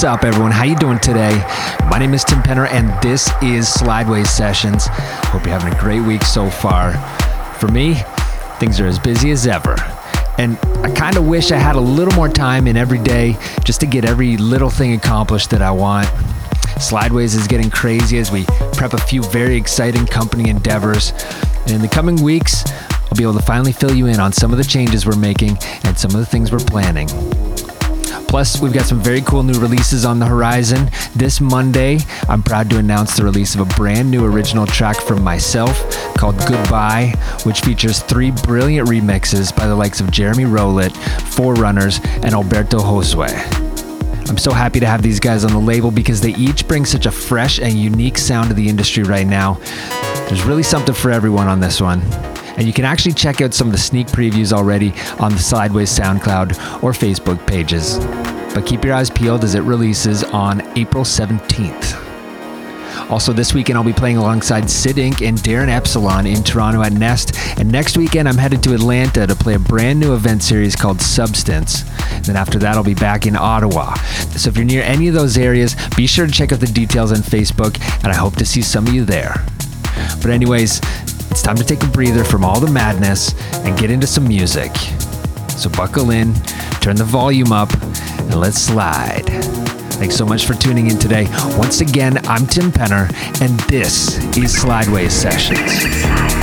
What's up, everyone? How you doing today? My name is Tim Penner, and this is Slideways Sessions. Hope you're having a great week so far. For me, things are as busy as ever. And I kind of wish I had a little more time in every day just to get every little thing accomplished that I want. Slideways is getting crazy as we prep a few very exciting company endeavors. And in the coming weeks, I'll be able to finally fill you in on some of the changes we're making and some of the things we're planning. Plus, we've got some very cool new releases on the horizon. This Monday, I'm proud to announce the release of a brand new original track from myself called Goodbye, which features three brilliant remixes by the likes of Jeremy Rowlett, Forerunners, and Alberto Josue. I'm so happy to have these guys on the label because they each bring such a fresh and unique sound to the industry right now. There's really something for everyone on this one. And you can actually check out some of the sneak previews already on the Slideways SoundCloud or Facebook pages. But keep your eyes peeled as it releases on April 17th. Also, this weekend I'll be playing alongside Sid Inc. and Darren Epsilon in Toronto at Nest. And next weekend I'm headed to Atlanta to play a brand new event series called Substance. Then after that I'll be back in Ottawa. So if you're near any of those areas, be sure to check out the details on Facebook, and I hope to see some of you there. But, anyways, it's time to take a breather from all the madness and get into some music. So buckle in, turn the volume up, and let's slide. Thanks so much for tuning in today. Once again, I'm Tim Penner, and this is Slideways Sessions.